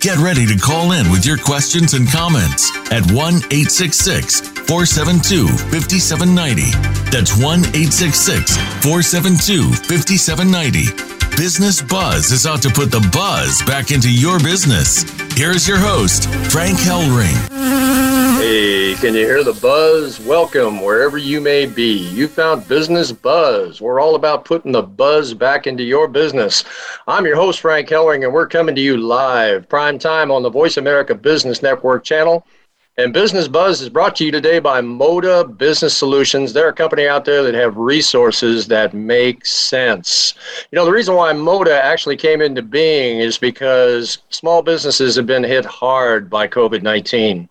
Get ready to call in with your questions and comments at 1 866 472 5790. That's 1 866 472 5790. Business Buzz is out to put the buzz back into your business. Here's your host, Frank Hellring. Hey, can you hear the buzz? Welcome wherever you may be. You found Business Buzz. We're all about putting the buzz back into your business. I'm your host, Frank Hellring, and we're coming to you live, prime time on the Voice America Business Network channel. And Business Buzz is brought to you today by Moda Business Solutions. They're a company out there that have resources that make sense. You know, the reason why Moda actually came into being is because small businesses have been hit hard by COVID 19.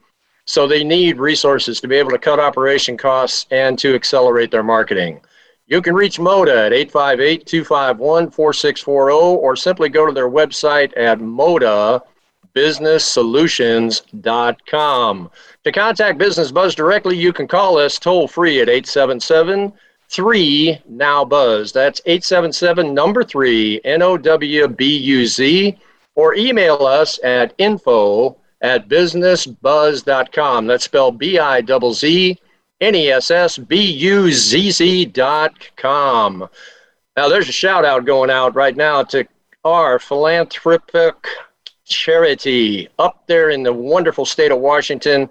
So they need resources to be able to cut operation costs and to accelerate their marketing. You can reach Moda at 858 251 4640 or simply go to their website at modabusinesssolutions.com. To contact Business Buzz directly, you can call us toll free at 877 3 Now Buzz. That's 877 number 3 N O W B U Z or email us at info at businessbuzz.com. That's spelled B I Z Z N E S S B U Z Z.com. Now, there's a shout out going out right now to our philanthropic charity up there in the wonderful state of Washington.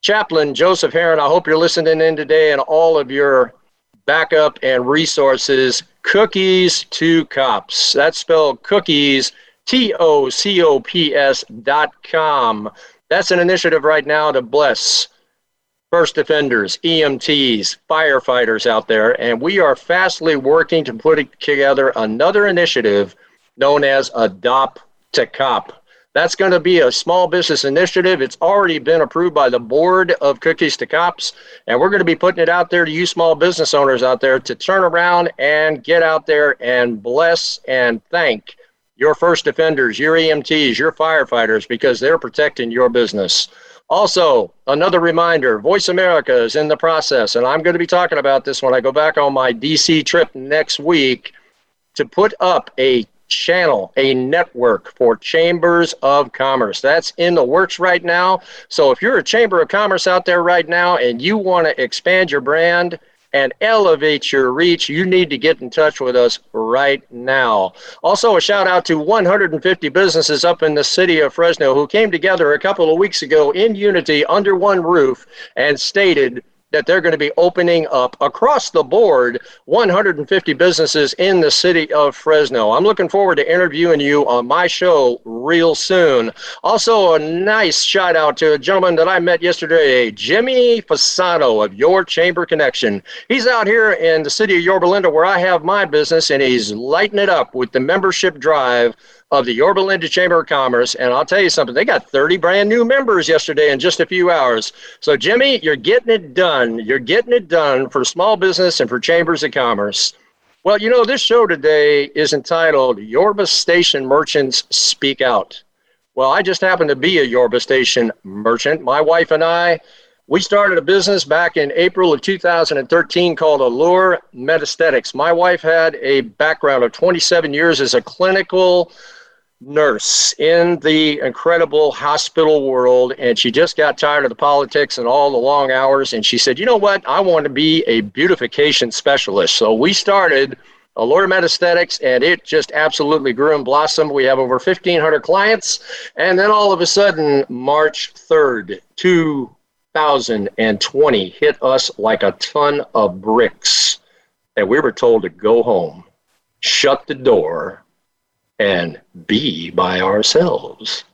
Chaplain Joseph Heron, I hope you're listening in today and all of your backup and resources. Cookies to Cops. That's spelled cookies T O C O P S dot com. That's an initiative right now to bless first offenders, EMTs, firefighters out there, and we are fastly working to put together another initiative known as Adopt to Cop. That's going to be a small business initiative. It's already been approved by the board of Cookies to Cops, and we're going to be putting it out there to you small business owners out there to turn around and get out there and bless and thank your first defenders, your EMTs, your firefighters, because they're protecting your business. Also, another reminder Voice America is in the process, and I'm going to be talking about this when I go back on my DC trip next week to put up a channel, a network for chambers of commerce. That's in the works right now. So if you're a chamber of commerce out there right now and you want to expand your brand, and elevate your reach, you need to get in touch with us right now. Also, a shout out to 150 businesses up in the city of Fresno who came together a couple of weeks ago in unity under one roof and stated that they're going to be opening up across the board 150 businesses in the city of Fresno. I'm looking forward to interviewing you on my show real soon. Also, a nice shout out to a gentleman that I met yesterday, Jimmy Fasano of Your Chamber Connection. He's out here in the city of Yorba Linda where I have my business, and he's lighting it up with the membership drive of the Yorba Linda Chamber of Commerce. And I'll tell you something, they got 30 brand new members yesterday in just a few hours. So, Jimmy, you're getting it done. You're getting it done for small business and for chambers of commerce. Well, you know, this show today is entitled Yorba Station Merchants Speak Out. Well, I just happen to be a Yorba Station merchant. My wife and I, we started a business back in April of 2013 called Allure Medesthetics. My wife had a background of 27 years as a clinical nurse in the incredible hospital world and she just got tired of the politics and all the long hours and she said you know what? I want to be a beautification specialist. So we started allure medesthetics and it just absolutely grew and blossomed. We have over 1500 clients and then all of a sudden march 3rd 2020 hit us like a ton of bricks and we were told to go home shut the door and be by ourselves.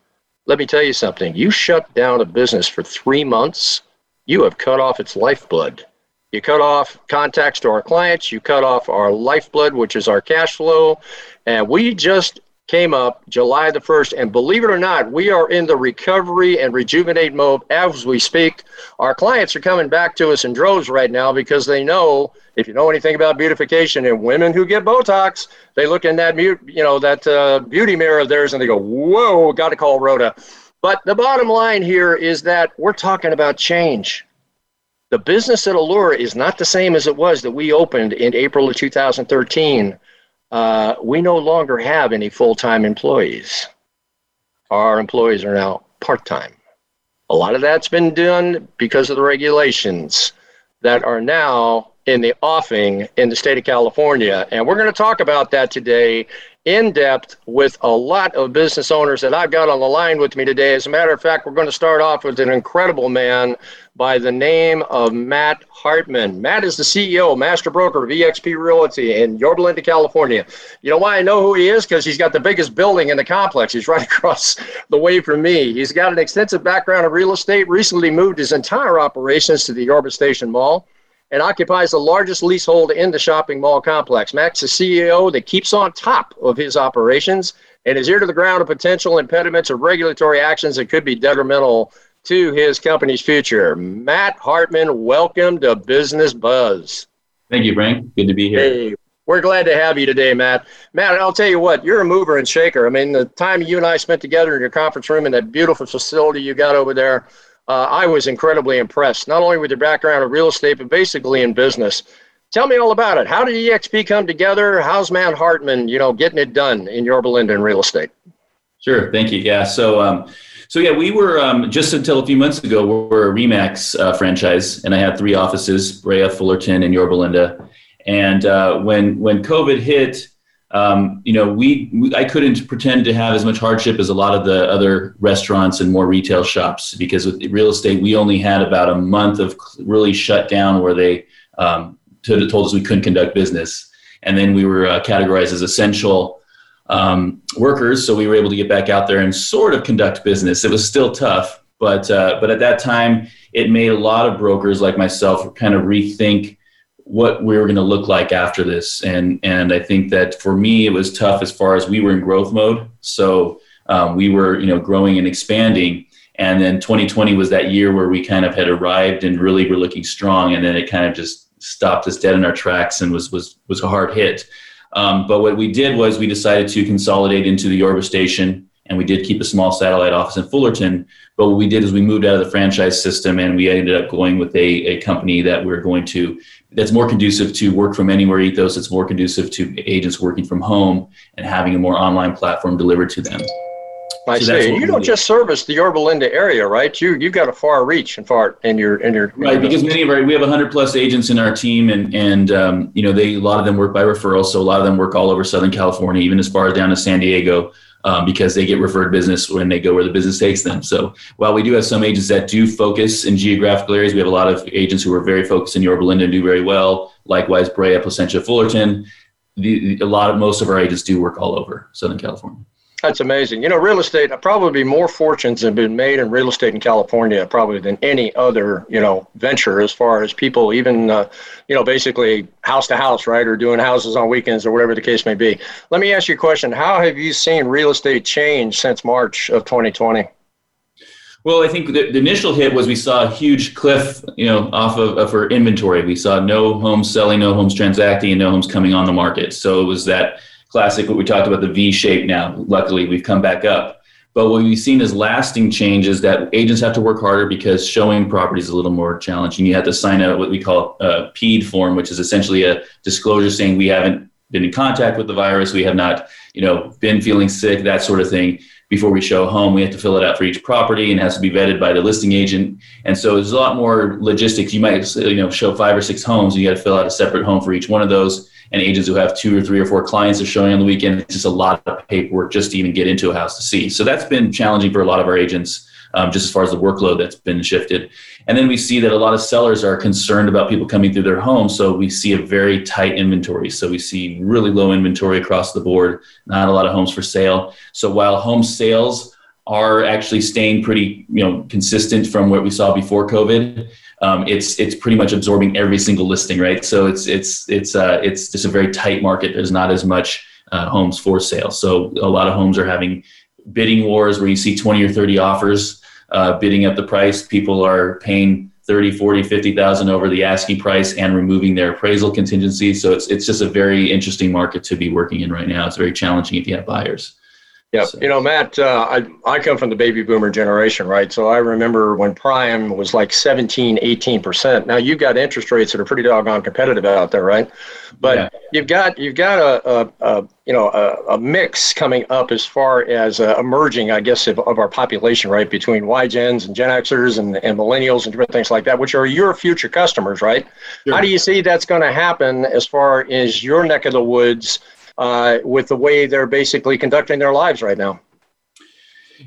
Let me tell you something. You shut down a business for three months, you have cut off its lifeblood. You cut off contacts to our clients, you cut off our lifeblood, which is our cash flow, and we just came up July the 1st. And believe it or not, we are in the recovery and rejuvenate mode as we speak. Our clients are coming back to us in droves right now because they know if you know anything about beautification and women who get Botox, they look in that you know that uh, beauty mirror of theirs and they go, "Whoa, got to call Rhoda." But the bottom line here is that we're talking about change. The business at Allure is not the same as it was that we opened in April of 2013 uh, we no longer have any full time employees. Our employees are now part time. A lot of that's been done because of the regulations that are now in the offing in the state of California. And we're going to talk about that today in depth with a lot of business owners that I've got on the line with me today. As a matter of fact, we're going to start off with an incredible man by the name of Matt Hartman. Matt is the CEO, master broker of eXp Realty in Yorba Linda, California. You know why I know who he is? Because he's got the biggest building in the complex. He's right across the way from me. He's got an extensive background in real estate, recently moved his entire operations to the Yorba Station Mall and occupies the largest leasehold in the shopping mall complex. Max is CEO that keeps on top of his operations and is ear to the ground of potential impediments or regulatory actions that could be detrimental to his company's future. Matt Hartman, welcome to Business Buzz. Thank you, Frank. Good to be here. Hey, we're glad to have you today, Matt. Matt, I'll tell you what, you're a mover and shaker. I mean, the time you and I spent together in your conference room in that beautiful facility you got over there, uh, I was incredibly impressed, not only with your background in real estate, but basically in business. Tell me all about it. How did EXP come together? How's Matt Hartman, you know, getting it done in Yorba Linda in real estate? Sure. Thank you. Yeah. So, um, so yeah, we were um, just until a few months ago, we're a Remax uh, franchise, and I had three offices: Brea, Fullerton, and Yorba Linda. And uh, when when COVID hit, um, you know, we, we, I couldn't pretend to have as much hardship as a lot of the other restaurants and more retail shops because with real estate, we only had about a month of really shut down where they um, told us we couldn't conduct business, and then we were uh, categorized as essential um, workers, so we were able to get back out there and sort of conduct business. It was still tough, but uh, but at that time, it made a lot of brokers like myself kind of rethink what we were going to look like after this. And and I think that for me, it was tough as far as we were in growth mode. So um, we were you know growing and expanding. And then 2020 was that year where we kind of had arrived and really were looking strong. And then it kind of just stopped us dead in our tracks and was was was a hard hit. Um, but what we did was we decided to consolidate into the Yorba station and we did keep a small satellite office in Fullerton. But what we did is we moved out of the franchise system and we ended up going with a, a company that we're going to that's more conducive to work from anywhere ethos. It's more conducive to agents working from home and having a more online platform delivered to them. I so see. You don't just service the Yorba Linda area, right? You you've got a far reach and far in your in your right because many of our we have hundred plus agents in our team, and and um, you know they a lot of them work by referral, so a lot of them work all over Southern California, even as far as down to San Diego um, because they get referred business when they go where the business takes them. So while we do have some agents that do focus in geographical areas, we have a lot of agents who are very focused in Yorba Linda and do very well. Likewise, Brea, Placentia, Fullerton. The, a lot of most of our agents do work all over Southern California. That's amazing. You know, real estate, probably more fortunes have been made in real estate in California probably than any other, you know, venture as far as people even, uh, you know, basically house to house, right? Or doing houses on weekends or whatever the case may be. Let me ask you a question. How have you seen real estate change since March of 2020? Well, I think the, the, initial hit was we saw a huge cliff, you know, off of, of our inventory. We saw no homes selling, no homes transacting, and no homes coming on the market. So it was that classic what we talked about the V shape now. Luckily, we've come back up. But what we've seen is lasting changes that agents have to work harder because showing properties is a little more challenging. You have to sign a what we call a PEAD form, which is essentially a disclosure saying we haven't been in contact with the virus, we have not, you know, been feeling sick, that sort of thing. Before we show a home, we have to fill it out for each property and has to be vetted by the listing agent. And so there's a lot more logistics. You might, you know, show five or six homes, and you got to fill out a separate home for each one of those and agents who have two or three or four clients are showing on the weekend. It's just a lot of paperwork just to even get into a house to see. So that's been challenging for a lot of our agents, um, just as far as the workload that's been shifted. And then we see that a lot of sellers are concerned about people coming through their home. So we see a very tight inventory. So we see really low inventory across the board, not a lot of homes for sale. So while home sales are actually staying pretty, you know, consistent from what we saw before COVID um, it's it's pretty much absorbing every single listing, right? So it's it's it's uh, it's just a very tight market. There's not as much uh, homes for sale. So a lot of homes are having bidding wars where you see 20 or 30 offers uh, bidding up the price. People are paying 30, 40, 50,000 over the asking price and removing their appraisal contingency. So it's, it's just a very interesting market to be working in right now. It's very challenging if you have buyers. Yeah, so. you know, Matt, uh, I, I come from the baby boomer generation, right? So I remember when prime was like 17, 18%. Now you've got interest rates that are pretty doggone competitive out there, right? But yeah. you've got you've got a, a, a you know a, a, mix coming up as far as uh, emerging, I guess, of, of, our population, right? Between Y gens and Gen Xers and, and millennials and different things like that, which are your future customers, right? Sure. How do you see that's going to happen as far as your neck of the woods? Uh, with the way they're basically conducting their lives right now.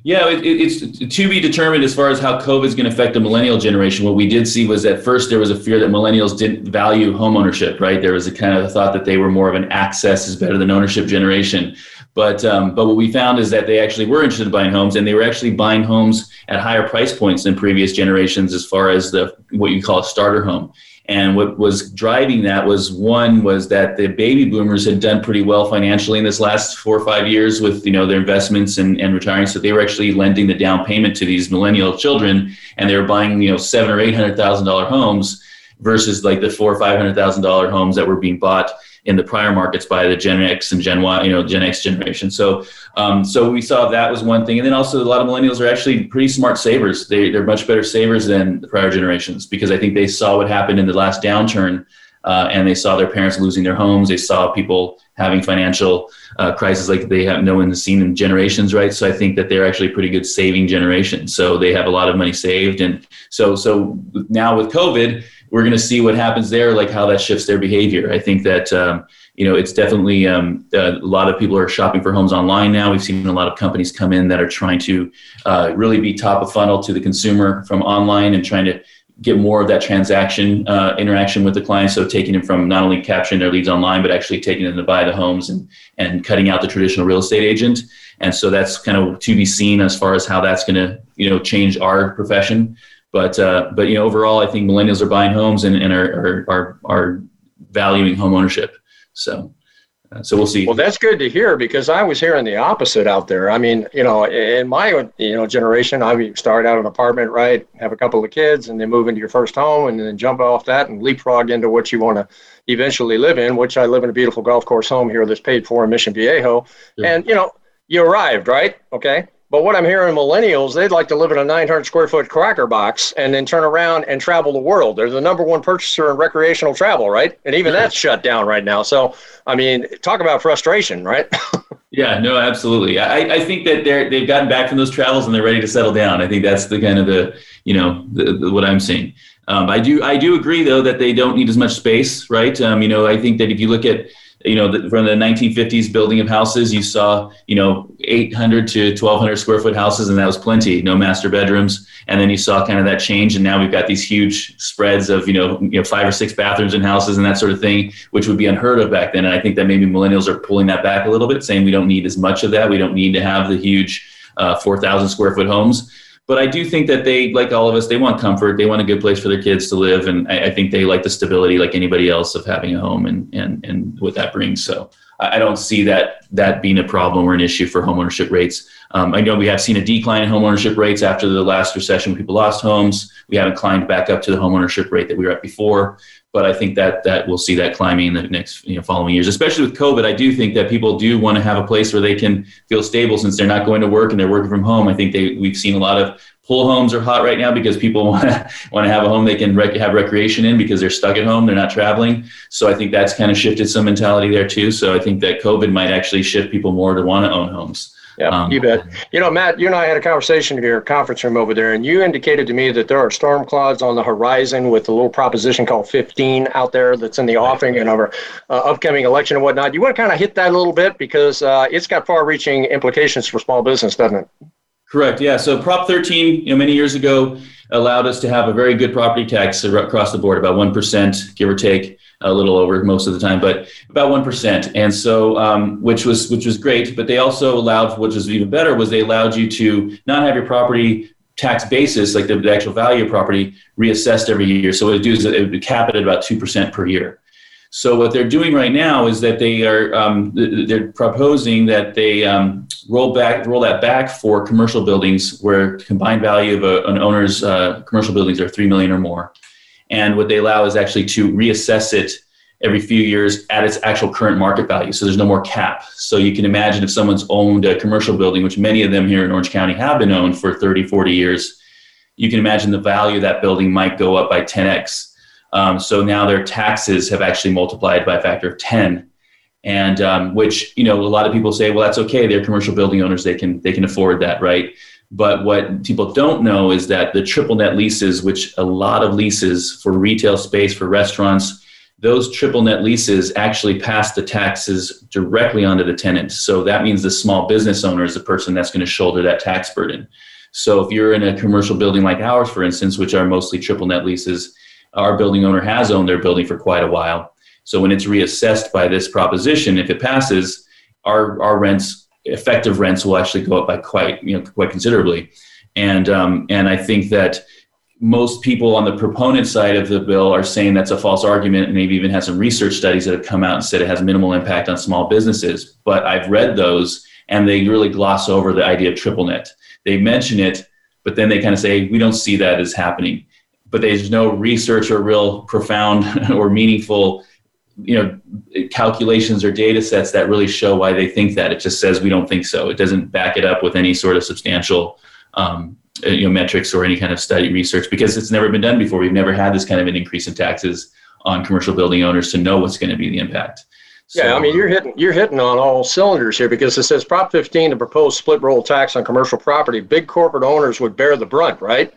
Yeah, it, it's to be determined as far as how COVID is going to affect the millennial generation. What we did see was at first there was a fear that millennials didn't value homeownership, right? There was a kind of a thought that they were more of an access is better than ownership generation. But um, but what we found is that they actually were interested in buying homes, and they were actually buying homes at higher price points than previous generations, as far as the what you call a starter home. And what was driving that was one was that the baby boomers had done pretty well financially in this last four or five years with you know their investments and, and retiring. So they were actually lending the down payment to these millennial children, and they were buying you know seven or eight hundred thousand dollar homes versus like the four or five hundred thousand dollar homes that were being bought in the prior markets by the Gen X and Gen Y, you know, Gen X generation. So, um, so we saw that was one thing, and then also a lot of millennials are actually pretty smart savers. They they're much better savers than the prior generations because I think they saw what happened in the last downturn. Uh, and they saw their parents losing their homes. They saw people having financial uh, crises like they have no one seen in generations, right? So I think that they're actually pretty good saving generation. So they have a lot of money saved, and so so now with COVID, we're going to see what happens there, like how that shifts their behavior. I think that um, you know it's definitely um, a lot of people are shopping for homes online now. We've seen a lot of companies come in that are trying to uh, really be top of funnel to the consumer from online and trying to get more of that transaction uh, interaction with the client. So taking them from not only capturing their leads online, but actually taking them to buy the homes and and cutting out the traditional real estate agent. And so that's kind of to be seen as far as how that's going to you know change our profession. But uh, but you know overall, I think millennials are buying homes and, and are, are are are valuing home ownership. So. Uh, so we'll see. Well, that's good to hear because I was hearing the opposite out there. I mean, you know, in my you know generation, I start out an apartment, right? Have a couple of kids, and then move into your first home, and then jump off that and leapfrog into what you want to eventually live in. Which I live in a beautiful golf course home here that's paid for in Mission Viejo, yeah. and you know, you arrived, right? Okay, but what I'm hearing millennials, they'd like to live in a 900 square foot cracker box and then turn around and travel the world. They're the number one purchaser in recreational travel, right? And even that's shut down right now. So, I mean, talk about frustration, right? yeah, no, absolutely. I, I think that they're they've gotten back from those travels and they're ready to settle down. I think that's the kind of the you know the, the, what I'm seeing. Um, I do I do agree though that they don't need as much space, right? Um, you know, I think that if you look at you know, the, from the 1950s building of houses, you saw, you know, 800 to 1200 square foot houses, and that was plenty, no master bedrooms. And then you saw kind of that change, and now we've got these huge spreads of, you know, you know, five or six bathrooms in houses and that sort of thing, which would be unheard of back then. And I think that maybe millennials are pulling that back a little bit, saying we don't need as much of that. We don't need to have the huge uh, 4,000 square foot homes but I do think that they, like all of us, they want comfort. They want a good place for their kids to live, and I, I, think they like the stability, like anybody else, of having a home and and and what that brings. So I, I don't see that that being a problem or an issue for homeownership rates. Um, I know we have seen a decline in homeownership rates after the last recession when people lost homes. We haven't climbed back up to the homeownership rate that we were at before but I think that that we'll see that climbing in the next you know following years. Especially with COVID, I do think that people do want to have a place where they can feel stable since they're not going to work and they're working from home. I think they we've seen a lot of pool homes are hot right now because people want to want to have a home they can rec- have recreation in because they're stuck at home, they're not traveling. So I think that's kind of shifted some mentality there too. So I think that COVID might actually shift people more to want to own homes. Yeah, um, you bet. You know, Matt, you and I had a conversation in your conference room over there, and you indicated to me that there are storm clouds on the horizon with a little proposition called 15 out there that's in the offing and our uh, upcoming election and whatnot. You want to kind of hit that a little bit because uh, it's got far-reaching implications for small business, doesn't it? Correct. Yeah. So Prop 13, you know, many years ago, allowed us to have a very good property tax across the board, about one percent, give or take a little over most of the time, but about one percent. And so, um, which was which was great. But they also allowed, which was even better, was they allowed you to not have your property tax basis, like the, the actual value of property, reassessed every year. So what it do is it would cap it at about two percent per year. So what they're doing right now is that they are um, they're proposing that they um, roll back roll that back for commercial buildings where combined value of a, an owner's uh, commercial buildings are three million or more, and what they allow is actually to reassess it every few years at its actual current market value. So there's no more cap. So you can imagine if someone's owned a commercial building, which many of them here in Orange County have been owned for 30, 40 years, you can imagine the value of that building might go up by 10x. Um, so now their taxes have actually multiplied by a factor of 10. And um, which, you know, a lot of people say, well, that's okay. They're commercial building owners. They can, they can afford that, right? But what people don't know is that the triple net leases, which a lot of leases for retail space, for restaurants, those triple net leases actually pass the taxes directly onto the tenant. So that means the small business owner is the person that's going to shoulder that tax burden. So if you're in a commercial building like ours, for instance, which are mostly triple net leases, our building owner has owned their building for quite a while. So when it's reassessed by this proposition, if it passes, our, our rents, effective rents will actually go up by quite, you know, quite considerably. And, um, and I think that most people on the proponent side of the bill are saying that's a false argument and maybe even has some research studies that have come out and said it has minimal impact on small businesses. But i've read those and they really gloss over the idea of triple net. They mention it but then they kind of say we don't see that as happening. But there's no research or real profound or meaningful you know calculations or data sets that really show why they think that it just says we don't think so it doesn't back it up with any sort of substantial um, uh, you know metrics or any kind of study research because it's never been done before. We've never had this kind of an increase in taxes on commercial building owners to know what's going to be the impact. So, yeah, I mean you're hitting you're hitting on all cylinders here because it says Prop 15, the proposed split roll tax on commercial property, big corporate owners would bear the brunt, right?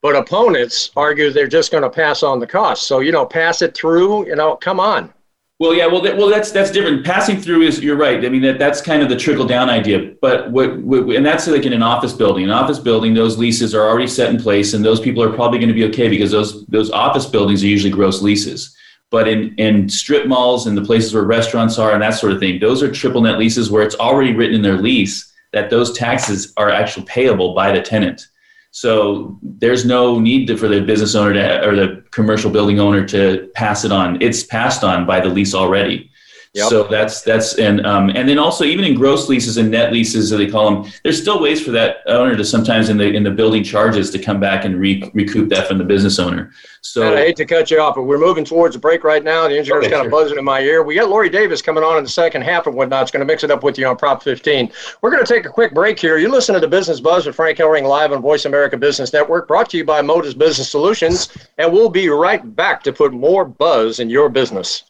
But opponents argue they're just going to pass on the cost. So you know, pass it through. You know, come on. Well, yeah, well, that, well, that's that's different. Passing through is you're right. I mean, that that's kind of the trickle down idea. But what, what, and that's like in an office building. An office building, those leases are already set in place, and those people are probably going to be okay because those those office buildings are usually gross leases. But in in strip malls and the places where restaurants are and that sort of thing, those are triple net leases where it's already written in their lease that those taxes are actually payable by the tenant. So there's no need for the business owner to, or the commercial building owner to pass it on. It's passed on by the lease already. Yep. So that's that's and um, and then also even in gross leases and net leases, as they call them, there's still ways for that owner to sometimes in the in the building charges to come back and re- recoup that from the business owner. So and I hate to cut you off, but we're moving towards a break right now. The engineer's okay, kind of buzzing in my ear. We got Lori Davis coming on in the second half and whatnot. It's going to mix it up with you on Prop 15. We're going to take a quick break here. You listen to the Business Buzz with Frank Hellring live on Voice America Business Network, brought to you by Moda's Business Solutions, and we'll be right back to put more buzz in your business.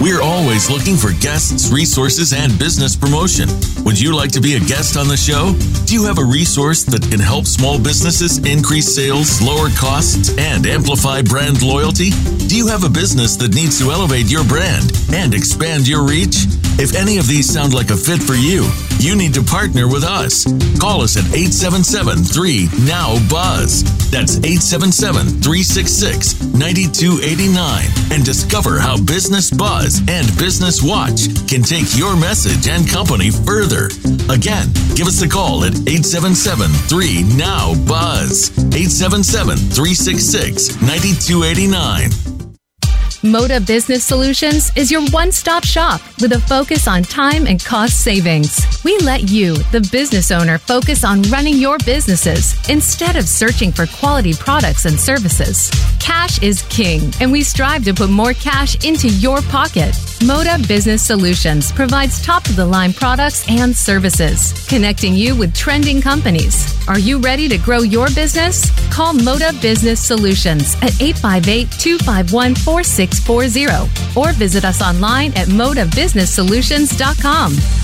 We're always looking for guests, resources, and business promotion. Would you like to be a guest on the show? Do you have a resource that can help small businesses increase sales, lower costs, and amplify brand loyalty? Do you have a business that needs to elevate your brand and expand your reach? If any of these sound like a fit for you, you need to partner with us. Call us at 877 3 Now Buzz. That's 877 366 9289 and discover how Business Buzz and Business Watch can take your message and company further. Again, give us a call at 877 3 Now Buzz. 877 366 9289. Moda Business Solutions is your one stop shop with a focus on time and cost savings. We let you, the business owner, focus on running your businesses instead of searching for quality products and services. Cash is king, and we strive to put more cash into your pocket. Moda Business Solutions provides top of the line products and services, connecting you with trending companies. Are you ready to grow your business? Call Moda Business Solutions at 858 251 4640 or visit us online at modabusinesssolutions.com.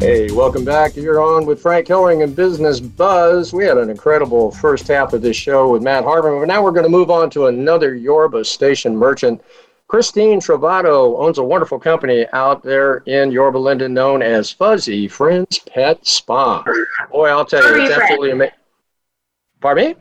Hey, welcome back. You're on with Frank Hellring and Business Buzz. We had an incredible first half of this show with Matt Harvin, but now we're going to move on to another Yorba Station merchant. Christine Travato owns a wonderful company out there in Yorba Linda known as Fuzzy Friends Pet Spa. Boy, I'll tell you, Furry it's absolutely amazing. Pardon me?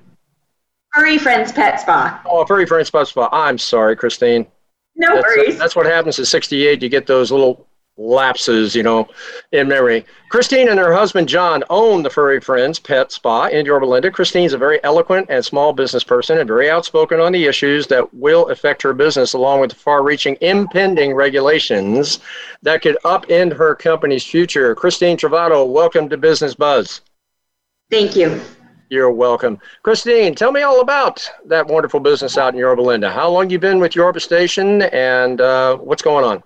Furry Friends Pet Spa. Oh, Furry Friends Pet Spa. I'm sorry, Christine. No That's, worries. that's what happens at 68. You get those little lapses, you know, in memory. Christine and her husband John own the Furry Friends Pet Spa in Yorba Linda. Christine's a very eloquent and small business person and very outspoken on the issues that will affect her business, along with the far-reaching impending regulations that could upend her company's future. Christine Travato, welcome to Business Buzz. Thank you. You're welcome. Christine, tell me all about that wonderful business out in Yorba Linda. How long you been with Yorba Station and uh, what's going on?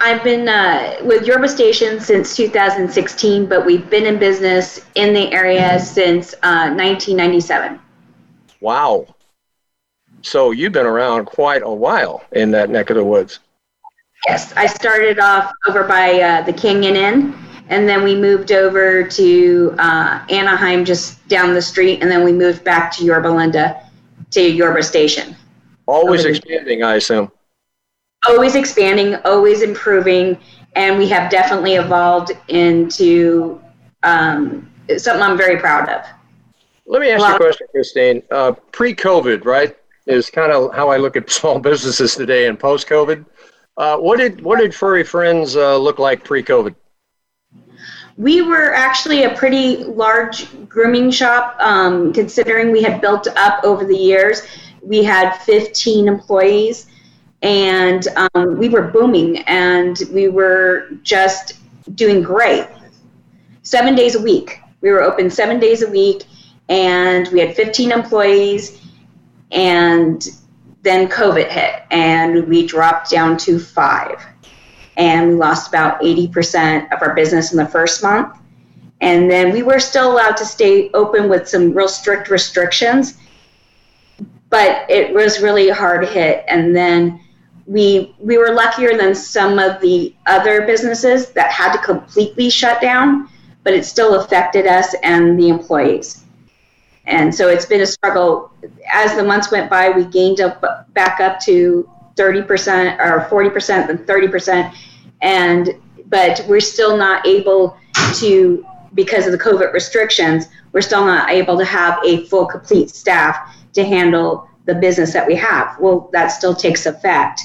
I've been uh, with Yorba Station since 2016, but we've been in business in the area since uh, 1997. Wow. So you've been around quite a while in that neck of the woods. Yes, I started off over by uh, the Canyon Inn, and then we moved over to uh, Anaheim, just down the street, and then we moved back to Yorba Linda, to Yorba Station. Always expanding, I assume. Always expanding, always improving, and we have definitely evolved into um, something I'm very proud of. Let me ask you a question, Christine. Uh, pre-COVID, right, is kind of how I look at small businesses today, and post-COVID. Uh, what did what did Furry Friends uh, look like pre-COVID? We were actually a pretty large grooming shop, um, considering we had built up over the years. We had 15 employees, and um, we were booming, and we were just doing great. Seven days a week. We were open seven days a week, and we had 15 employees, and then COVID hit, and we dropped down to five and we lost about 80% of our business in the first month. And then we were still allowed to stay open with some real strict restrictions, but it was really hard hit. And then we we were luckier than some of the other businesses that had to completely shut down, but it still affected us and the employees. And so it's been a struggle. As the months went by, we gained up back up to 30% or 40%, then 30%, and but we're still not able to because of the COVID restrictions. We're still not able to have a full, complete staff to handle the business that we have. Well, that still takes effect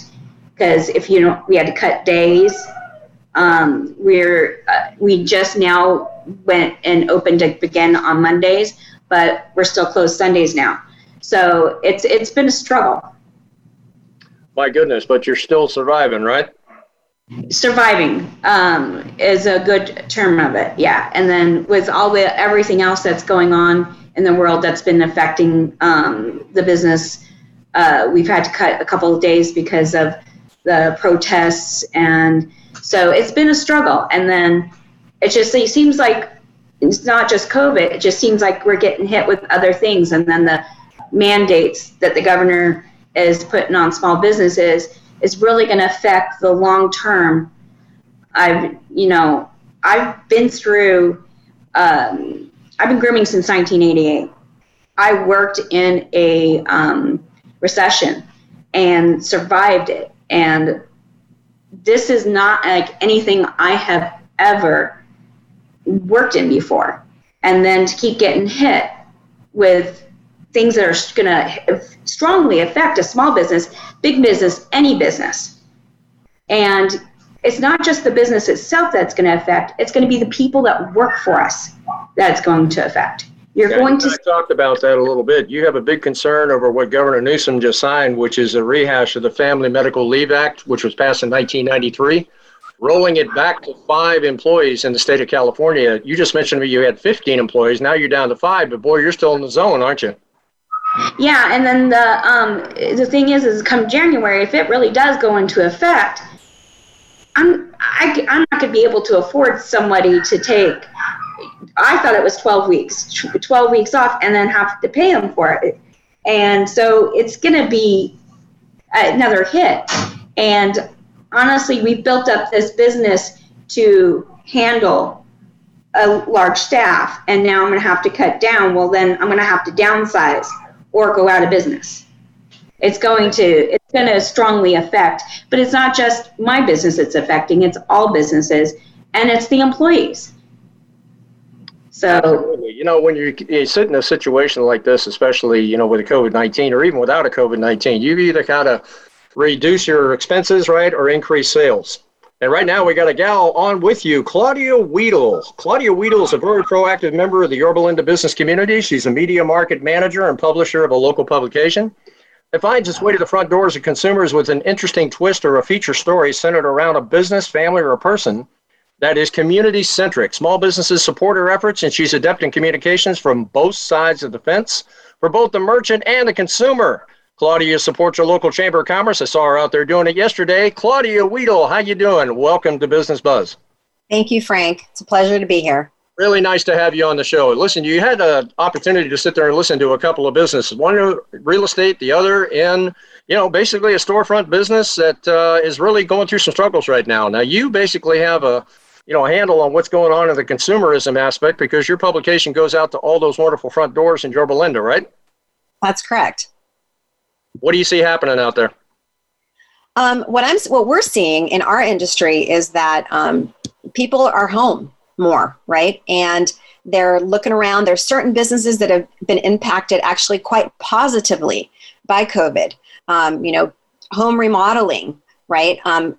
because if you know, we had to cut days. Um, we're uh, we just now went and opened again on Mondays, but we're still closed Sundays now. So it's it's been a struggle. My goodness, but you're still surviving, right? surviving um, is a good term of it yeah and then with all the everything else that's going on in the world that's been affecting um, the business uh, we've had to cut a couple of days because of the protests, and so it's been a struggle. And then it just it seems like it's not just COVID. It just seems like we're getting hit with other things, and then the mandates that the governor is putting on small businesses is really going to affect the long term. I've you know I've been through. Um, I've been grooming since 1988. I worked in a um, recession and survived it. And this is not like anything I have ever worked in before. And then to keep getting hit with things that are going to strongly affect a small business, big business, any business. And it's not just the business itself that's going to affect, it's going to be the people that work for us that's going to affect. You're yeah, going to. I talked about that a little bit. You have a big concern over what Governor Newsom just signed, which is a rehash of the Family Medical Leave Act, which was passed in 1993, rolling it back to five employees in the state of California. You just mentioned to me you had 15 employees. Now you're down to five, but boy, you're still in the zone, aren't you? Yeah, and then the um, the thing is, is come January, if it really does go into effect, I'm I, I'm not going to be able to afford somebody to take I thought it was 12 weeks, 12 weeks off, and then have to pay them for it. And so it's going to be another hit. And honestly, we've built up this business to handle a large staff, and now I'm going to have to cut down. Well, then I'm going to have to downsize or go out of business. It's going to it's going to strongly affect, but it's not just my business it's affecting; it's all businesses, and it's the employees so, Absolutely. you know, when you, you sit in a situation like this, especially, you know, with a COVID 19 or even without a COVID 19, you either kind of reduce your expenses, right, or increase sales. And right now, we got a gal on with you, Claudia Weedle. Claudia Weedle is a very proactive member of the Yorba Linda business community. She's a media market manager and publisher of a local publication. It finds its way to the front doors of consumers with an interesting twist or a feature story centered around a business, family, or a person that is community centric. Small businesses support her efforts, and she's adept in communications from both sides of the fence for both the merchant and the consumer. Claudia supports your local chamber of commerce. I saw her out there doing it yesterday. Claudia Weedle, how you doing? Welcome to Business Buzz. Thank you, Frank. It's a pleasure to be here. Really nice to have you on the show. Listen, you had an opportunity to sit there and listen to a couple of businesses. One in real estate, the other in, you know, basically a storefront business that uh, is really going through some struggles right now. Now, you basically have a you know, a handle on what's going on in the consumerism aspect because your publication goes out to all those wonderful front doors in Yorba Linda, right? That's correct. What do you see happening out there? Um, what I'm what we're seeing in our industry is that um, people are home more, right? And they're looking around. There's certain businesses that have been impacted actually quite positively by COVID. Um, you know, home remodeling, right? Um,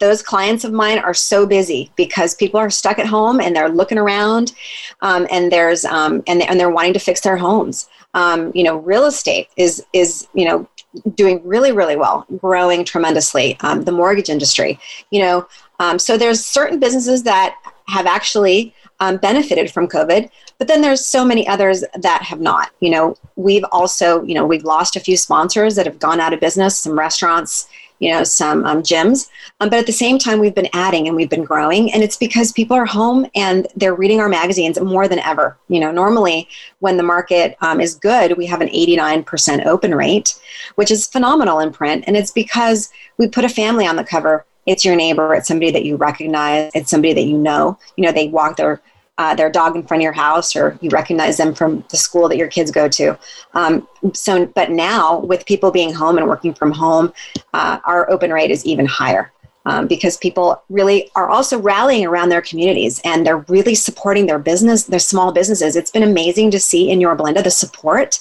those clients of mine are so busy because people are stuck at home and they're looking around um, and there's um, and, and they're wanting to fix their homes. Um, you know real estate is is you know doing really really well growing tremendously um, the mortgage industry you know um, so there's certain businesses that have actually um, benefited from covid but then there's so many others that have not. You know we've also you know we've lost a few sponsors that have gone out of business some restaurants you know, some um, gyms. Um, but at the same time, we've been adding and we've been growing. And it's because people are home and they're reading our magazines more than ever. You know, normally when the market um, is good, we have an 89% open rate, which is phenomenal in print. And it's because we put a family on the cover it's your neighbor it's somebody that you recognize it's somebody that you know you know they walk their uh, their dog in front of your house or you recognize them from the school that your kids go to. Um, so, but now with people being home and working from home, uh, our open rate is even higher. Um, because people really are also rallying around their communities and they're really supporting their business, their small businesses. It's been amazing to see in Yorba Linda the support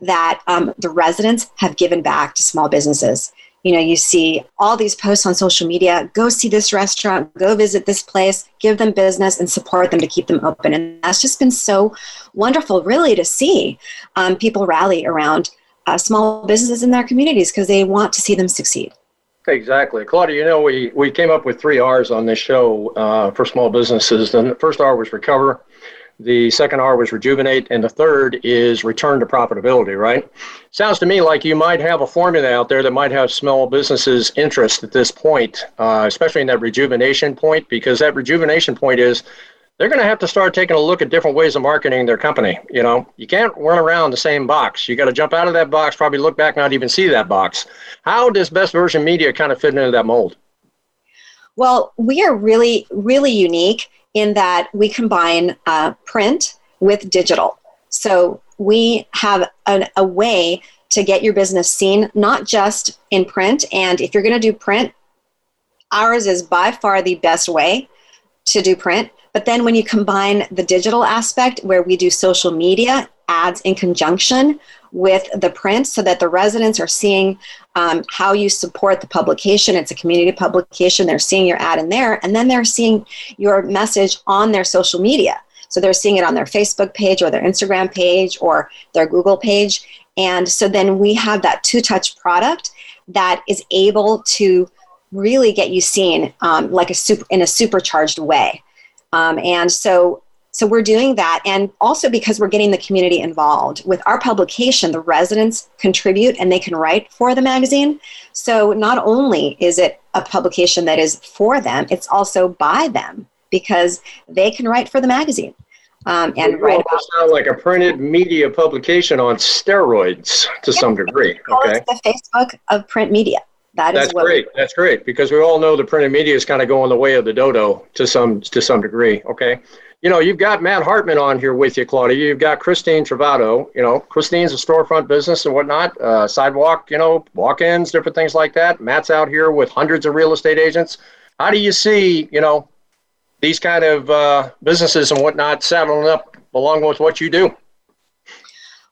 that um, the residents have given back to small businesses you know you see all these posts on social media go see this restaurant go visit this place give them business and support them to keep them open and that's just been so wonderful really to see um, people rally around uh, small businesses in their communities because they want to see them succeed Exactly. Claudia, you know, we, we came up with three R's on this show uh, for small businesses. The first R was recover. The second R was rejuvenate, and the third is return to profitability, right? Sounds to me like you might have a formula out there that might have small businesses' interest at this point, uh, especially in that rejuvenation point, because that rejuvenation point is they're going to have to start taking a look at different ways of marketing their company. You know, you can't run around the same box. You got to jump out of that box, probably look back, not even see that box. How does Best Version Media kind of fit into that mold? Well, we are really, really unique in that we combine uh, print with digital. So we have an, a way to get your business seen, not just in print. And if you're going to do print, ours is by far the best way to do print. But then when you combine the digital aspect, where we do social media ads in conjunction with the print so that the residents are seeing um, how you support the publication. It's a community publication. They're seeing your ad in there, and then they're seeing your message on their social media. So they're seeing it on their Facebook page or their Instagram page or their Google page. And so then we have that two touch product that is able to really get you seen um, like a super in a supercharged way. Um, and so so we're doing that. And also because we're getting the community involved. With our publication, the residents contribute and they can write for the magazine. So not only is it a publication that is for them, it's also by them because they can write for the magazine. Um, and it write about sound like a printed media publication on steroids to yeah, some degree. Okay, the Facebook of print media. That That's great. That's great because we all know the printed media is kind of going the way of the dodo to some to some degree. Okay, you know, you've got Matt Hartman on here with you, Claudia. You've got Christine Travato. You know, Christine's a storefront business and whatnot, uh, sidewalk, you know, walk-ins, different things like that. Matt's out here with hundreds of real estate agents. How do you see, you know, these kind of uh, businesses and whatnot saddling up along with what you do?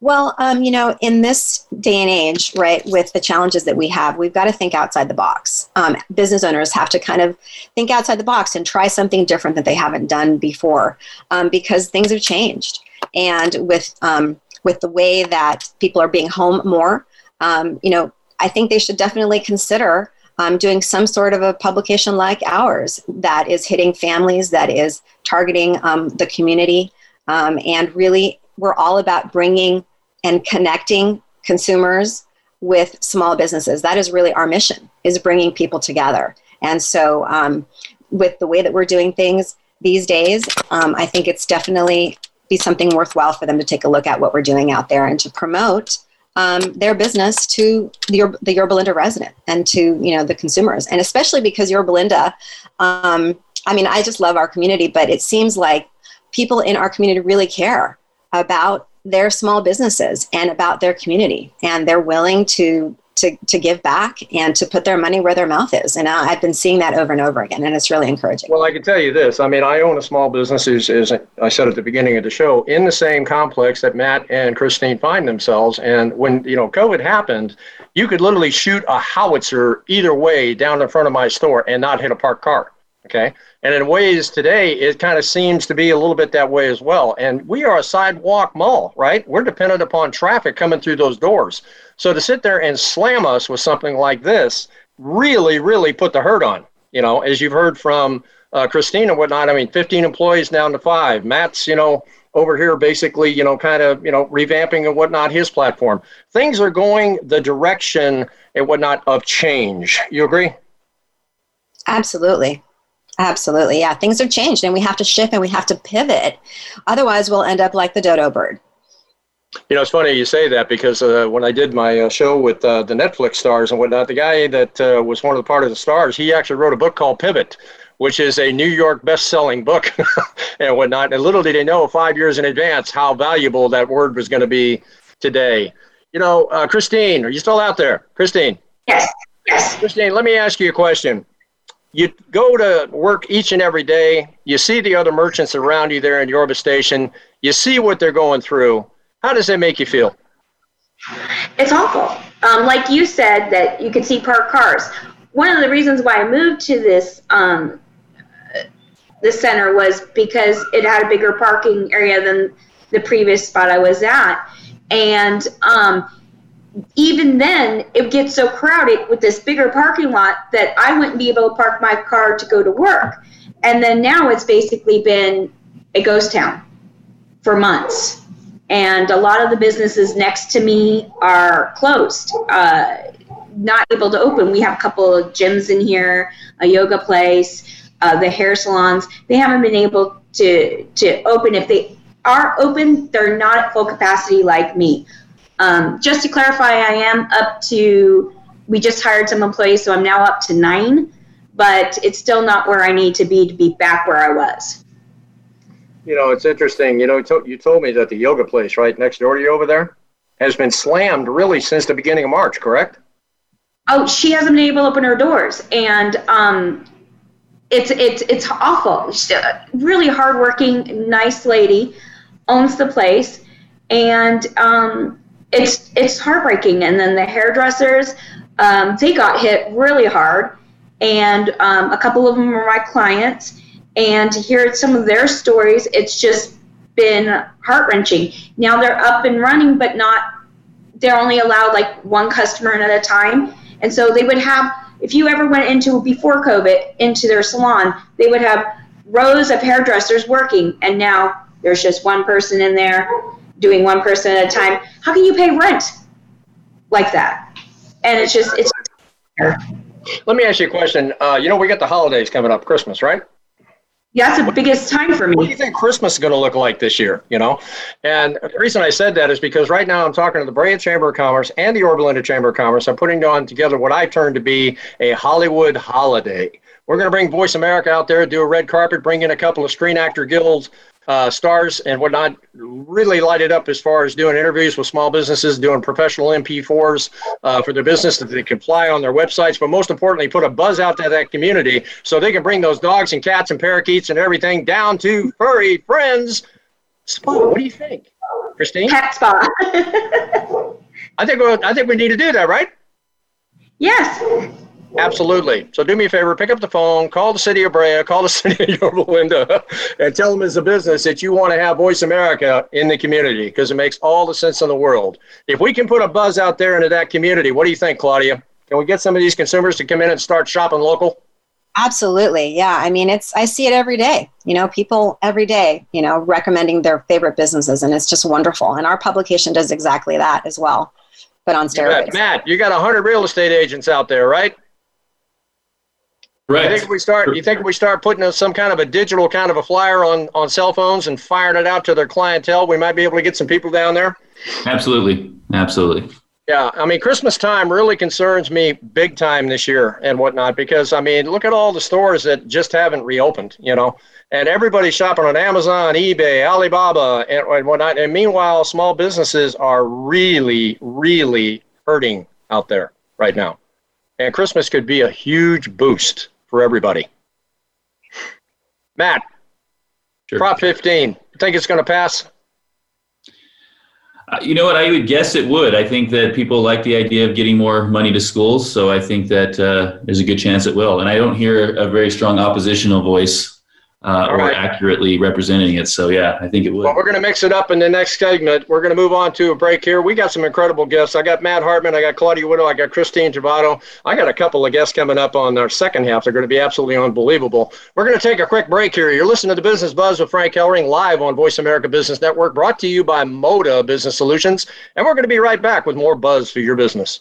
Well, um, you know, in this day and age, right, with the challenges that we have, we've got to think outside the box. Um, business owners have to kind of think outside the box and try something different that they haven't done before um, because things have changed. And with um, with the way that people are being home more, um, you know, I think they should definitely consider um, doing some sort of a publication like ours that is hitting families, that is targeting um, the community, um, and really we're all about bringing and connecting consumers with small businesses. That is really our mission: is bringing people together. And so, um, with the way that we're doing things these days, um, I think it's definitely be something worthwhile for them to take a look at what we're doing out there and to promote um, their business to the, the Yorba Linda resident and to you know the consumers, and especially because Linda. Um, I mean, I just love our community, but it seems like people in our community really care about their small businesses and about their community and they're willing to to, to give back and to put their money where their mouth is. And I've been seeing that over and over again, and it's really encouraging. Well, I can tell you this. I mean, I own a small business, as, as I said at the beginning of the show, in the same complex that Matt and Christine find themselves. And when, you know, COVID happened, you could literally shoot a howitzer either way down in front of my store and not hit a parked car. Okay. And in ways today, it kind of seems to be a little bit that way as well. And we are a sidewalk mall, right? We're dependent upon traffic coming through those doors. So to sit there and slam us with something like this really, really put the hurt on. You know, as you've heard from uh, Christine and whatnot, I mean, 15 employees down to five. Matt's, you know, over here basically, you know, kind of, you know, revamping and whatnot his platform. Things are going the direction and whatnot of change. You agree? Absolutely. Absolutely. Yeah. Things have changed and we have to shift and we have to pivot. Otherwise, we'll end up like the dodo bird. You know, it's funny you say that because uh, when I did my uh, show with uh, the Netflix stars and whatnot, the guy that uh, was one of the part of the stars, he actually wrote a book called Pivot, which is a New York best-selling book and whatnot. And little did they know five years in advance how valuable that word was going to be today. You know, uh, Christine, are you still out there? Christine. Yes. Yes. Christine, let me ask you a question you go to work each and every day. You see the other merchants around you there in Yorba Station. You see what they're going through. How does that make you feel? It's awful. Um, like you said, that you could see parked cars. One of the reasons why I moved to this um, center was because it had a bigger parking area than the previous spot I was at, and um, even then, it gets so crowded with this bigger parking lot that I wouldn't be able to park my car to go to work. And then now it's basically been a ghost town. for months. And a lot of the businesses next to me are closed, uh, not able to open. We have a couple of gyms in here, a yoga place, uh, the hair salons. They haven't been able to, to open. If they are open, they're not at full capacity like me. Um, just to clarify, I am up to, we just hired some employees, so I'm now up to nine, but it's still not where I need to be to be back where I was. You know, it's interesting. You know, you told me that the yoga place right next door to you over there has been slammed really since the beginning of March, correct? Oh, she hasn't been able to open her doors, and um, it's it's it's awful. She's a really hardworking, nice lady, owns the place, and um, it's it's heartbreaking. And then the hairdressers, um, they got hit really hard, and um, a couple of them are my clients. And to hear some of their stories, it's just been heart wrenching. Now they're up and running, but not. They're only allowed like one customer at a time, and so they would have. If you ever went into before COVID into their salon, they would have rows of hairdressers working, and now there's just one person in there doing one person at a time. How can you pay rent like that? And it's just it's. Let me ask you a question. Uh, you know, we got the holidays coming up, Christmas, right? Yeah, that's the biggest time for me. What do you think Christmas is going to look like this year? You know, and the reason I said that is because right now I'm talking to the Brea Chamber of Commerce and the Yorba Linda Chamber of Commerce. I'm putting on together what I term to be a Hollywood holiday. We're going to bring Voice America out there, do a red carpet, bring in a couple of Screen Actor Guilds uh, stars and whatnot really light it up as far as doing interviews with small businesses, doing professional MP4s uh, for their business that they can fly on their websites, but most importantly, put a buzz out to that community so they can bring those dogs and cats and parakeets and everything down to furry friends. Spa. What do you think, Christine? Cat spa. I think I think we need to do that, right? Yes. Absolutely. So do me a favor, pick up the phone, call the city of Brea, call the city of Yorba Linda, and tell them as a business that you want to have Voice America in the community because it makes all the sense in the world. If we can put a buzz out there into that community, what do you think, Claudia? Can we get some of these consumers to come in and start shopping local? Absolutely. Yeah. I mean, it's, I see it every day, you know, people every day, you know, recommending their favorite businesses, and it's just wonderful. And our publication does exactly that as well, but on steroids. You Matt, you got a 100 real estate agents out there, right? Right. You think we start? You think we start putting some kind of a digital kind of a flyer on on cell phones and firing it out to their clientele? We might be able to get some people down there. Absolutely, absolutely. Yeah, I mean, Christmas time really concerns me big time this year and whatnot because I mean, look at all the stores that just haven't reopened, you know, and everybody's shopping on Amazon, eBay, Alibaba, and, and whatnot. And meanwhile, small businesses are really, really hurting out there right now, and Christmas could be a huge boost for everybody. Matt, sure. Prop 15, you think it's going to pass? Uh, you know what? I would guess it would. I think that people like the idea of getting more money to schools, so I think that uh, there's a good chance it will. And I don't hear a very strong oppositional voice uh, or right. accurately representing it. So yeah, I think it would. Well, we're going to mix it up in the next segment. We're going to move on to a break here. We got some incredible guests. I got Matt Hartman, I got Claudia Widow, I got Christine Travato. I got a couple of guests coming up on our second half. They're going to be absolutely unbelievable. We're going to take a quick break here. You're listening to the Business Buzz with Frank Hellring live on Voice America Business Network, brought to you by Moda Business Solutions, and we're going to be right back with more buzz for your business.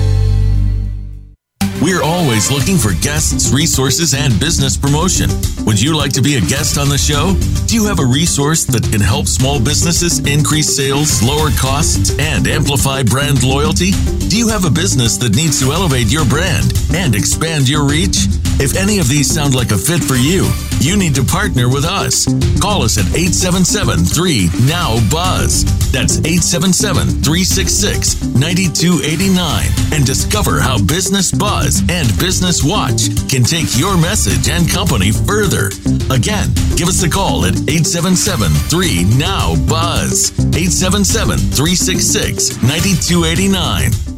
We're always looking for guests, resources, and business promotion. Would you like to be a guest on the show? Do you have a resource that can help small businesses increase sales, lower costs, and amplify brand loyalty? Do you have a business that needs to elevate your brand and expand your reach? If any of these sound like a fit for you, you need to partner with us. Call us at 877 3 Now Buzz. That's 877 366 9289 and discover how Business Buzz and Business Watch can take your message and company further. Again, give us a call at 877 3 Now Buzz. 877 366 9289.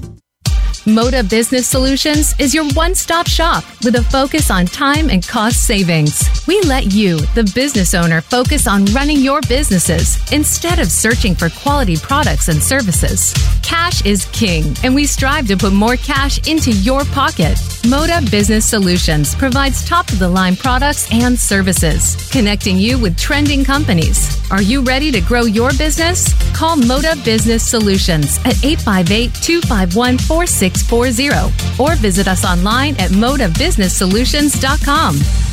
Moda Business Solutions is your one stop shop with a focus on time and cost savings. We let you, the business owner, focus on running your businesses instead of searching for quality products and services. Cash is king, and we strive to put more cash into your pocket. Moda Business Solutions provides top of the line products and services, connecting you with trending companies. Are you ready to grow your business? Call Moda Business Solutions at 858 251 4640 or visit us online at modabusinesssolutions.com.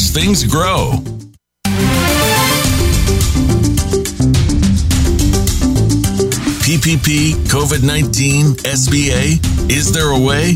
things grow. PPP, COVID 19, SBA? Is there a way?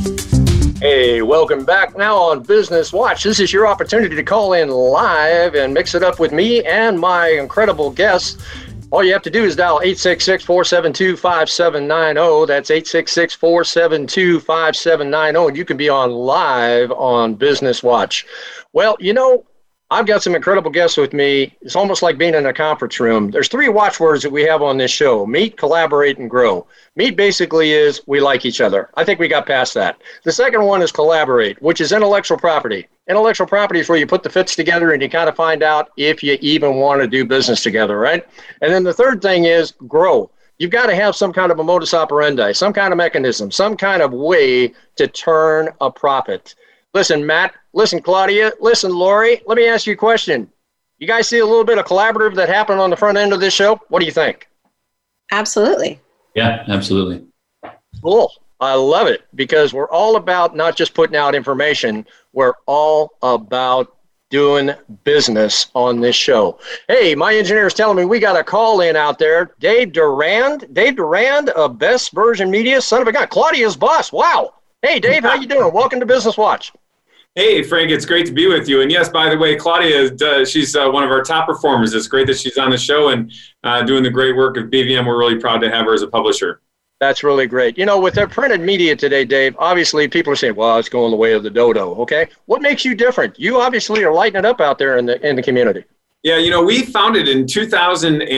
Hey, welcome back now on Business Watch. This is your opportunity to call in live and mix it up with me and my incredible guests. All you have to do is dial 866 472 5790. That's 866 472 5790, and you can be on live on Business Watch. Well, you know, I've got some incredible guests with me. It's almost like being in a conference room. There's three watchwords that we have on this show meet, collaborate, and grow. Meet basically is we like each other. I think we got past that. The second one is collaborate, which is intellectual property. Intellectual property is where you put the fits together and you kind of find out if you even want to do business together, right? And then the third thing is grow. You've got to have some kind of a modus operandi, some kind of mechanism, some kind of way to turn a profit. Listen, Matt, listen, Claudia, listen, Laurie, let me ask you a question. You guys see a little bit of collaborative that happened on the front end of this show? What do you think? Absolutely. Yeah, absolutely. Cool. I love it because we're all about not just putting out information, we're all about doing business on this show. Hey, my engineer is telling me we got a call in out there. Dave Durand, Dave Durand of Best Version Media, son of a gun, Claudia's boss. Wow. Hey, Dave, how you doing? Welcome to Business Watch. Hey, Frank, it's great to be with you. And yes, by the way, Claudia, uh, she's uh, one of our top performers. It's great that she's on the show and uh, doing the great work of BVM. We're really proud to have her as a publisher. That's really great. You know, with the printed media today, Dave, obviously people are saying, well, it's going the way of the dodo. Okay. What makes you different? You obviously are lighting it up out there in the, in the community. Yeah, you know, we founded in 2007,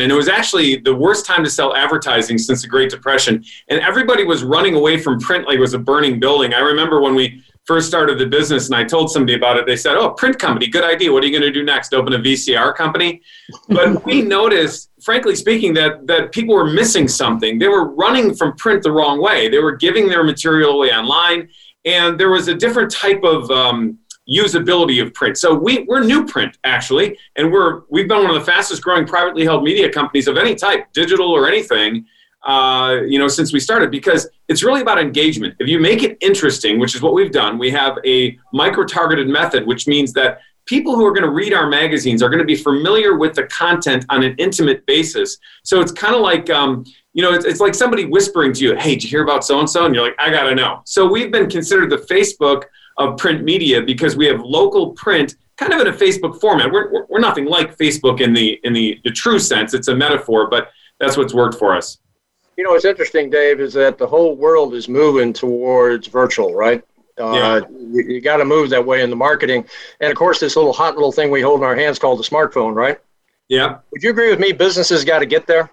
and it was actually the worst time to sell advertising since the Great Depression. And everybody was running away from print like it was a burning building. I remember when we first started the business and I told somebody about it, they said, Oh, print company, good idea. What are you going to do next? Open a VCR company? But we noticed, frankly speaking, that, that people were missing something. They were running from print the wrong way. They were giving their material away online, and there was a different type of um, usability of print. So we, we're new print actually, and we're we've been one of the fastest growing privately held media companies of any type, digital or anything uh, you know, since we started because it's really about engagement. If you make it interesting, which is what we've done, we have a micro-targeted method, which means that people who are going to read our magazines are going to be familiar with the content on an intimate basis. So it's kind of like, um, you know, it's, it's like somebody whispering to you, "Hey, did you hear about so and so?" And you're like, "I gotta know." So we've been considered the Facebook of print media because we have local print kind of in a Facebook format. We're, we're, nothing like Facebook in the in the, the true sense. It's a metaphor, but that's what's worked for us. You know, what's interesting, Dave, is that the whole world is moving towards virtual, right? Uh, yeah. You, you got to move that way in the marketing. And of course, this little hot little thing we hold in our hands called the smartphone, right? Yeah. Would you agree with me? Businesses got to get there.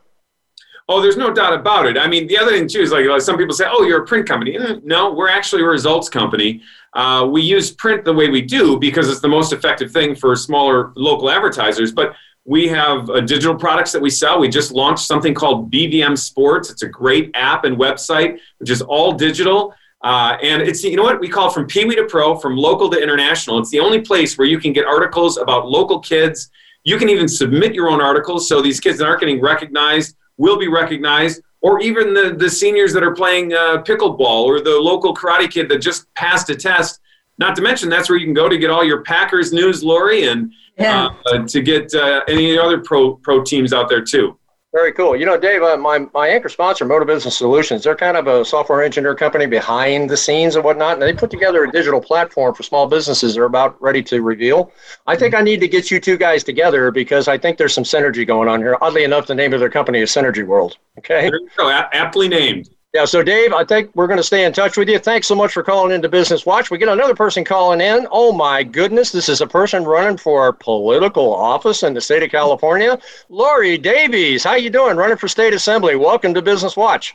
Oh, there's no doubt about it. I mean, the other thing too is like some people say, "Oh, you're a print company." Mm, no, we're actually a results company. Uh, we use print the way we do because it's the most effective thing for smaller local advertisers. But We have uh, digital products that we sell. We just launched something called BVM Sports. It's a great app and website, which is all digital. Uh, and it's, you know what, we call it from Pee Wee to Pro, from local to international. It's the only place where you can get articles about local kids. You can even submit your own articles. So these kids that aren't getting recognized will be recognized or even the, the seniors that are playing uh, pickleball or the local karate kid that just passed a test. Not to mention, that's where you can go to get all your Packers news, Laurie, and yeah. uh, to get uh, any other pro pro teams out there too. Very cool. You know, Dave, uh, my, my anchor sponsor, Moda Business Solutions, they're kind of a software engineer company behind the scenes and whatnot. And they put together a digital platform for small businesses they're about ready to reveal. I think I need to get you two guys together because I think there's some synergy going on here. Oddly enough, the name of their company is Synergy World. Okay. There you go. A- aptly named. Yeah, so Dave, I think we're going to stay in touch with you. Thanks so much for calling into Business Watch. We get another person calling in. Oh my goodness, this is a person running for political office in the state of California. Laurie Davies, how you doing? Running for state assembly. Welcome to Business Watch.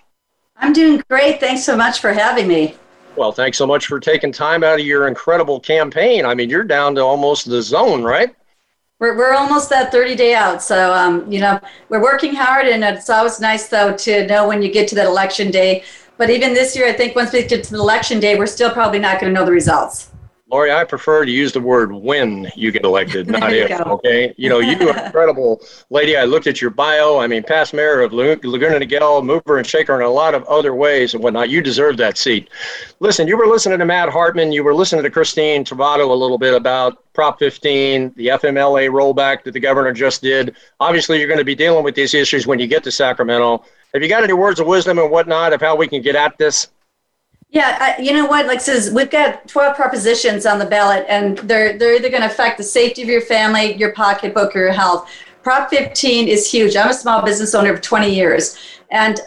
I'm doing great. Thanks so much for having me. Well, thanks so much for taking time out of your incredible campaign. I mean, you're down to almost the zone, right? We're, we're almost that 30 day out. So, um, you know, we're working hard and it's always nice though to know when you get to that election day. But even this year, I think once we get to the election day, we're still probably not going to know the results. Laurie, I prefer to use the word when you get elected, not if. Okay, you know you are an incredible lady. I looked at your bio. I mean, past mayor of Laguna Niguel, mover and shaker in a lot of other ways and whatnot. You deserve that seat. Listen, you were listening to Matt Hartman. You were listening to Christine Travato a little bit about Prop 15, the FMLA rollback that the governor just did. Obviously, you're going to be dealing with these issues when you get to Sacramento. Have you got any words of wisdom and whatnot of how we can get at this? Yeah, I, you know what? Like says, we've got 12 propositions on the ballot, and they're they're either going to affect the safety of your family, your pocketbook, or your health. Prop 15 is huge. I'm a small business owner for 20 years, and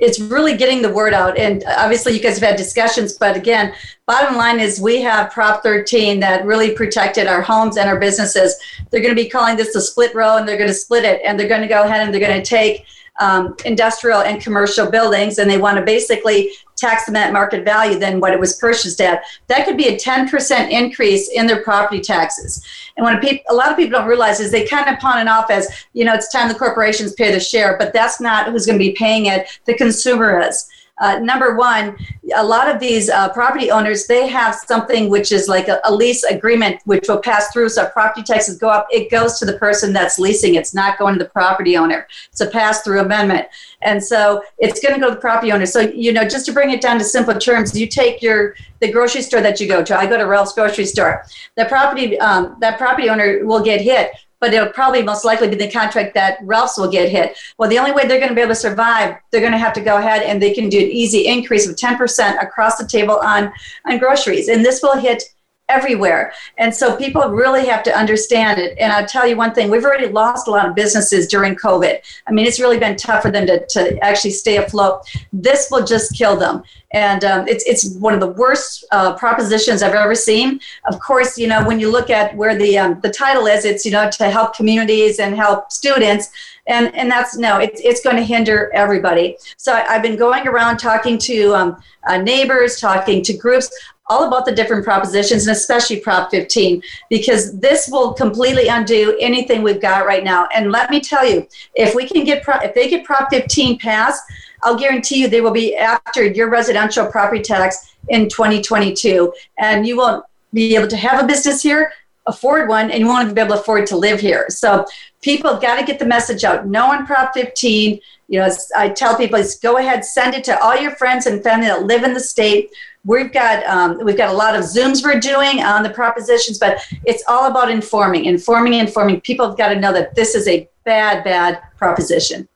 it's really getting the word out. And obviously, you guys have had discussions, but again, bottom line is we have Prop 13 that really protected our homes and our businesses. They're going to be calling this a split roll, and they're going to split it, and they're going to go ahead and they're going to take um, industrial and commercial buildings, and they want to basically tax them at market value than what it was purchased at. That could be a 10% increase in their property taxes. And what a, a lot of people don't realize is they kind of pawn it off as, you know, it's time the corporations pay the share, but that's not who's going to be paying it. The consumer is. Uh, number one, a lot of these uh, property owners they have something which is like a, a, lease agreement which will pass through. So property taxes go up, it goes to the person that's leasing. It's not going to the property owner. It's a pass through amendment, and so it's going to go to the property owner. So you know, just to bring it down to simple terms, you take your the grocery store that you go to. I go to Ralph's grocery store. The property um, that property owner will get hit but it'll probably most likely be the contract that Ralph's will get hit. Well, the only way they're going to be able to survive, they're going to have to go ahead and they can do an easy increase of 10% across the table on, on groceries. And this will hit everywhere. And so people really have to understand it. And I'll tell you one thing, we've already lost a lot of businesses during COVID. I mean, it's really been tough for them to, to actually stay afloat. This will just kill them. And um, it's, it's one of the worst uh, propositions I've ever seen. Of course, you know, when you look at where the, um, the title is, it's, you know, to help communities and help students. And, and that's no, it's, it's going to hinder everybody. So I, have been going around talking to um, uh, neighbors, talking to groups all about the different propositions and especially Prop 15 because this will completely undo anything we've got right now. And let me tell you, if we can get if they get Prop 15 passed, I'll guarantee you they will be after your residential property tax in 2022, and you won't be able to have a business here, afford one, and you won't even be able to afford to live here. So people have got to get the message out. No on Prop 15. You know, I tell people, go ahead, send it to all your friends and family that live in the state. We've got um, we've got a lot of zooms we're doing on the propositions, but it's all about informing, informing, informing. People have got to know that this is a bad, bad proposition.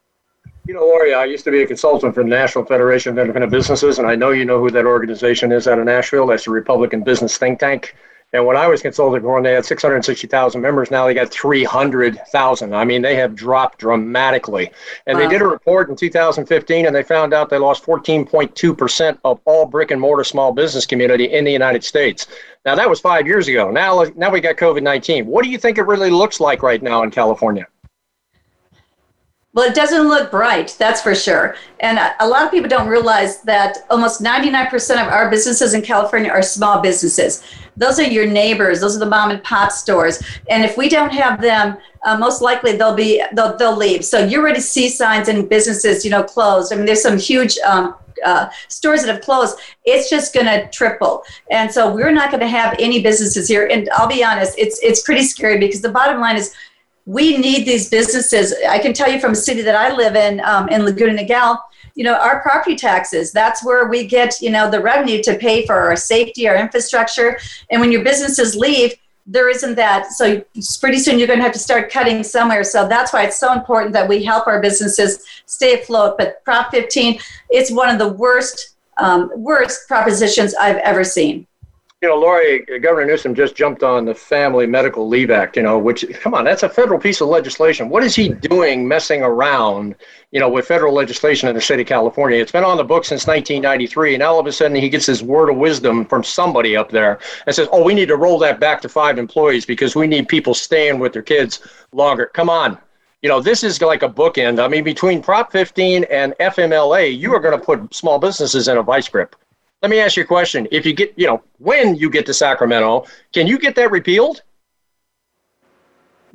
You know, Laurie, I used to be a consultant for the National Federation of Independent Businesses, and I know you know who that organization is out of Nashville. That's the Republican Business Think Tank. And when I was consulting for them, they had 660,000 members. Now they got 300,000. I mean, they have dropped dramatically. And wow. they did a report in 2015 and they found out they lost 14.2% of all brick and mortar small business community in the United States. Now, that was five years ago. Now, now we got COVID 19. What do you think it really looks like right now in California? Well, it doesn't look bright, that's for sure. And a lot of people don't realize that almost 99% of our businesses in California are small businesses. Those are your neighbors, those are the mom and pop stores. And if we don't have them, uh, most likely they'll be they'll, they'll leave. So you already see signs in businesses, you know, closed. I mean, there's some huge um, uh, stores that have closed, it's just going to triple. And so we're not going to have any businesses here. And I'll be honest, it's it's pretty scary because the bottom line is we need these businesses. I can tell you from a city that I live in, um, in Laguna Niguel, you know, our property taxes, that's where we get, you know, the revenue to pay for our safety, our infrastructure. And when your businesses leave, there isn't that. So pretty soon you're going to have to start cutting somewhere. So that's why it's so important that we help our businesses stay afloat. But Prop 15, it's one of the worst, um, worst propositions I've ever seen you know, Laurie, Governor Newsom just jumped on the Family Medical Leave Act, you know, which, come on, that's a federal piece of legislation. What is he doing messing around, you know, with federal legislation in the state of California? It's been on the books since 1993, and all of a sudden he gets this word of wisdom from somebody up there and says, oh, we need to roll that back to five employees because we need people staying with their kids longer. Come on. You know, this is like a bookend. I mean, between Prop 15 and FMLA, you are going to put small businesses in a vice grip let me ask you a question. If you get, you know, when you get to Sacramento, can you get that repealed?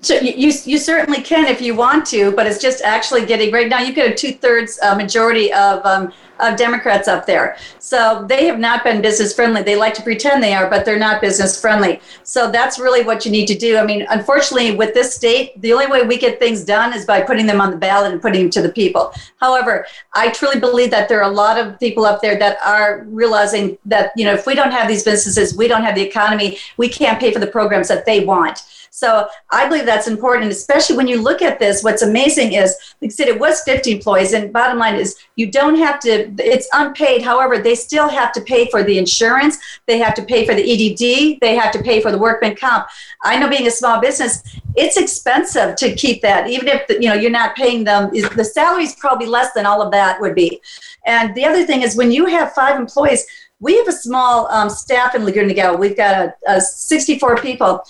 So you, you certainly can if you want to, but it's just actually getting right now. You get a two thirds uh, majority of um, of Democrats up there, so they have not been business friendly. They like to pretend they are, but they're not business friendly. So that's really what you need to do. I mean, unfortunately, with this state, the only way we get things done is by putting them on the ballot and putting them to the people. However, I truly believe that there are a lot of people up there that are realizing that you know if we don't have these businesses, we don't have the economy, we can't pay for the programs that they want. So I believe that's important, especially when you look at this. What's amazing is, like I said, it was 50 employees, and bottom line is you don't have to, it's unpaid. However, they still have to pay for the insurance, they have to pay for the EDD, they have to pay for the workman comp. I know being a small business, it's expensive to keep that, even if you know you're not paying them. The salary is probably less than all of that would be. And the other thing is when you have five employees, we have a small um, staff in Laguna Niguel. We've got a, a 64 people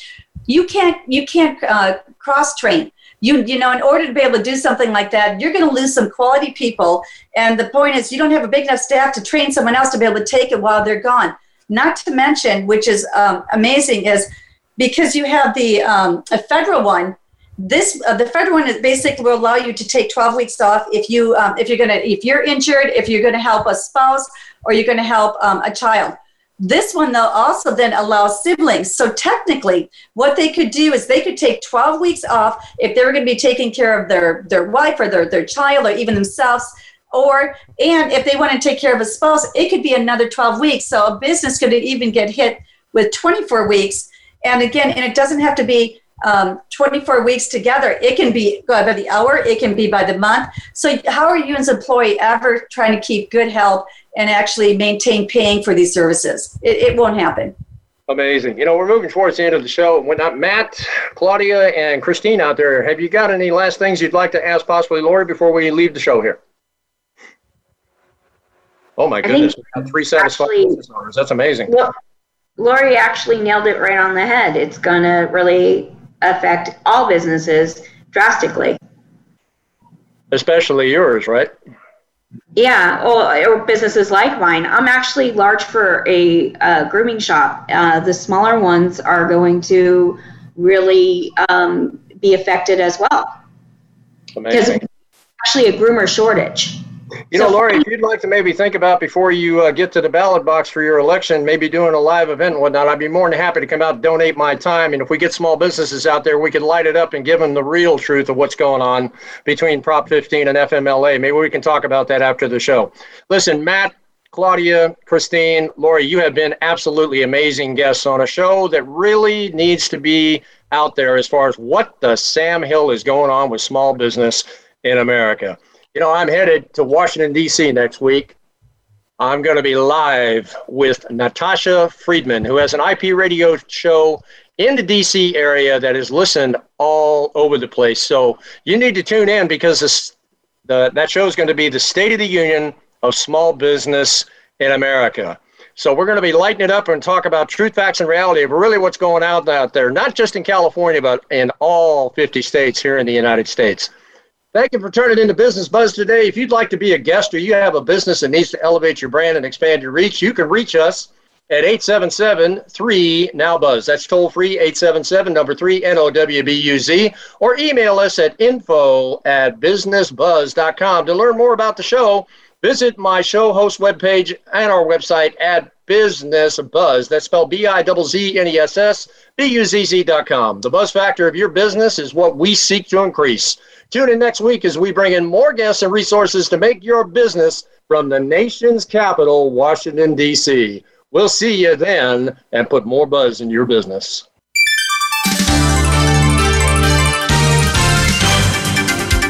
you can't you can't uh, cross train you you know in order to be able to do something like that you're going to lose some quality people. And the point is you don't have a big enough staff to train someone else to be able to take it while they're gone. Not to mention which is um, amazing is because you have the um, a federal one this uh, the federal one is basically will allow you to take 12 weeks off if you um, if you're going to if you're injured if you're going to help a spouse or you're going to help um, a child this one, though, also then allows siblings. So technically, what they could do is they could take 12 weeks off if they were going to be taking care of their, their wife or their, their child or even themselves. Or, and if they want to take care of a spouse, it could be another 12 weeks. So a business could even get hit with 24 weeks. And again, and it doesn't have to be um, 24 weeks together. It can be by the hour, it can be by the month. So, how are you as an employee ever trying to keep good health and actually maintain paying for these services? It, it won't happen. Amazing. You know, we're moving towards the end of the show. When not Matt, Claudia, and Christine out there, have you got any last things you'd like to ask possibly Laurie before we leave the show here? Oh my goodness, we got three satisfied business. That's amazing. Well, Laurie actually nailed it right on the head. It's going to really affect all businesses drastically. Especially yours, right? Yeah, or, or businesses like mine. I'm actually large for a uh, grooming shop. Uh, the smaller ones are going to really um, be affected as well. Amazing. Because actually a groomer shortage. You know, Laurie, if you'd like to maybe think about before you uh, get to the ballot box for your election, maybe doing a live event and whatnot, I'd be more than happy to come out and donate my time. And if we get small businesses out there, we can light it up and give them the real truth of what's going on between Prop 15 and FMLA. Maybe we can talk about that after the show. Listen, Matt, Claudia, Christine, Laurie, you have been absolutely amazing guests on a show that really needs to be out there as far as what the Sam Hill is going on with small business in America. You know, I'm headed to Washington, D.C. next week. I'm going to be live with Natasha Friedman, who has an IP radio show in the DC area that is listened all over the place. So you need to tune in because this, the, that show is going to be the State of the Union of Small Business in America. So we're going to be lighting it up and talk about truth, facts, and reality of really what's going on out there, not just in California, but in all 50 states here in the United States. Thank you for turning into Business Buzz today. If you'd like to be a guest or you have a business that needs to elevate your brand and expand your reach, you can reach us at 877 3 Now Buzz. That's toll free 877 number 3 N O W B U Z or email us at info at businessbuzz.com. To learn more about the show, visit my show host webpage and our website at Business Buzz. That's spelled B I Z Z N E S S B U Z Z.com. The buzz factor of your business is what we seek to increase. Tune in next week as we bring in more guests and resources to make your business from the nation's capital, Washington, D.C. We'll see you then and put more buzz in your business.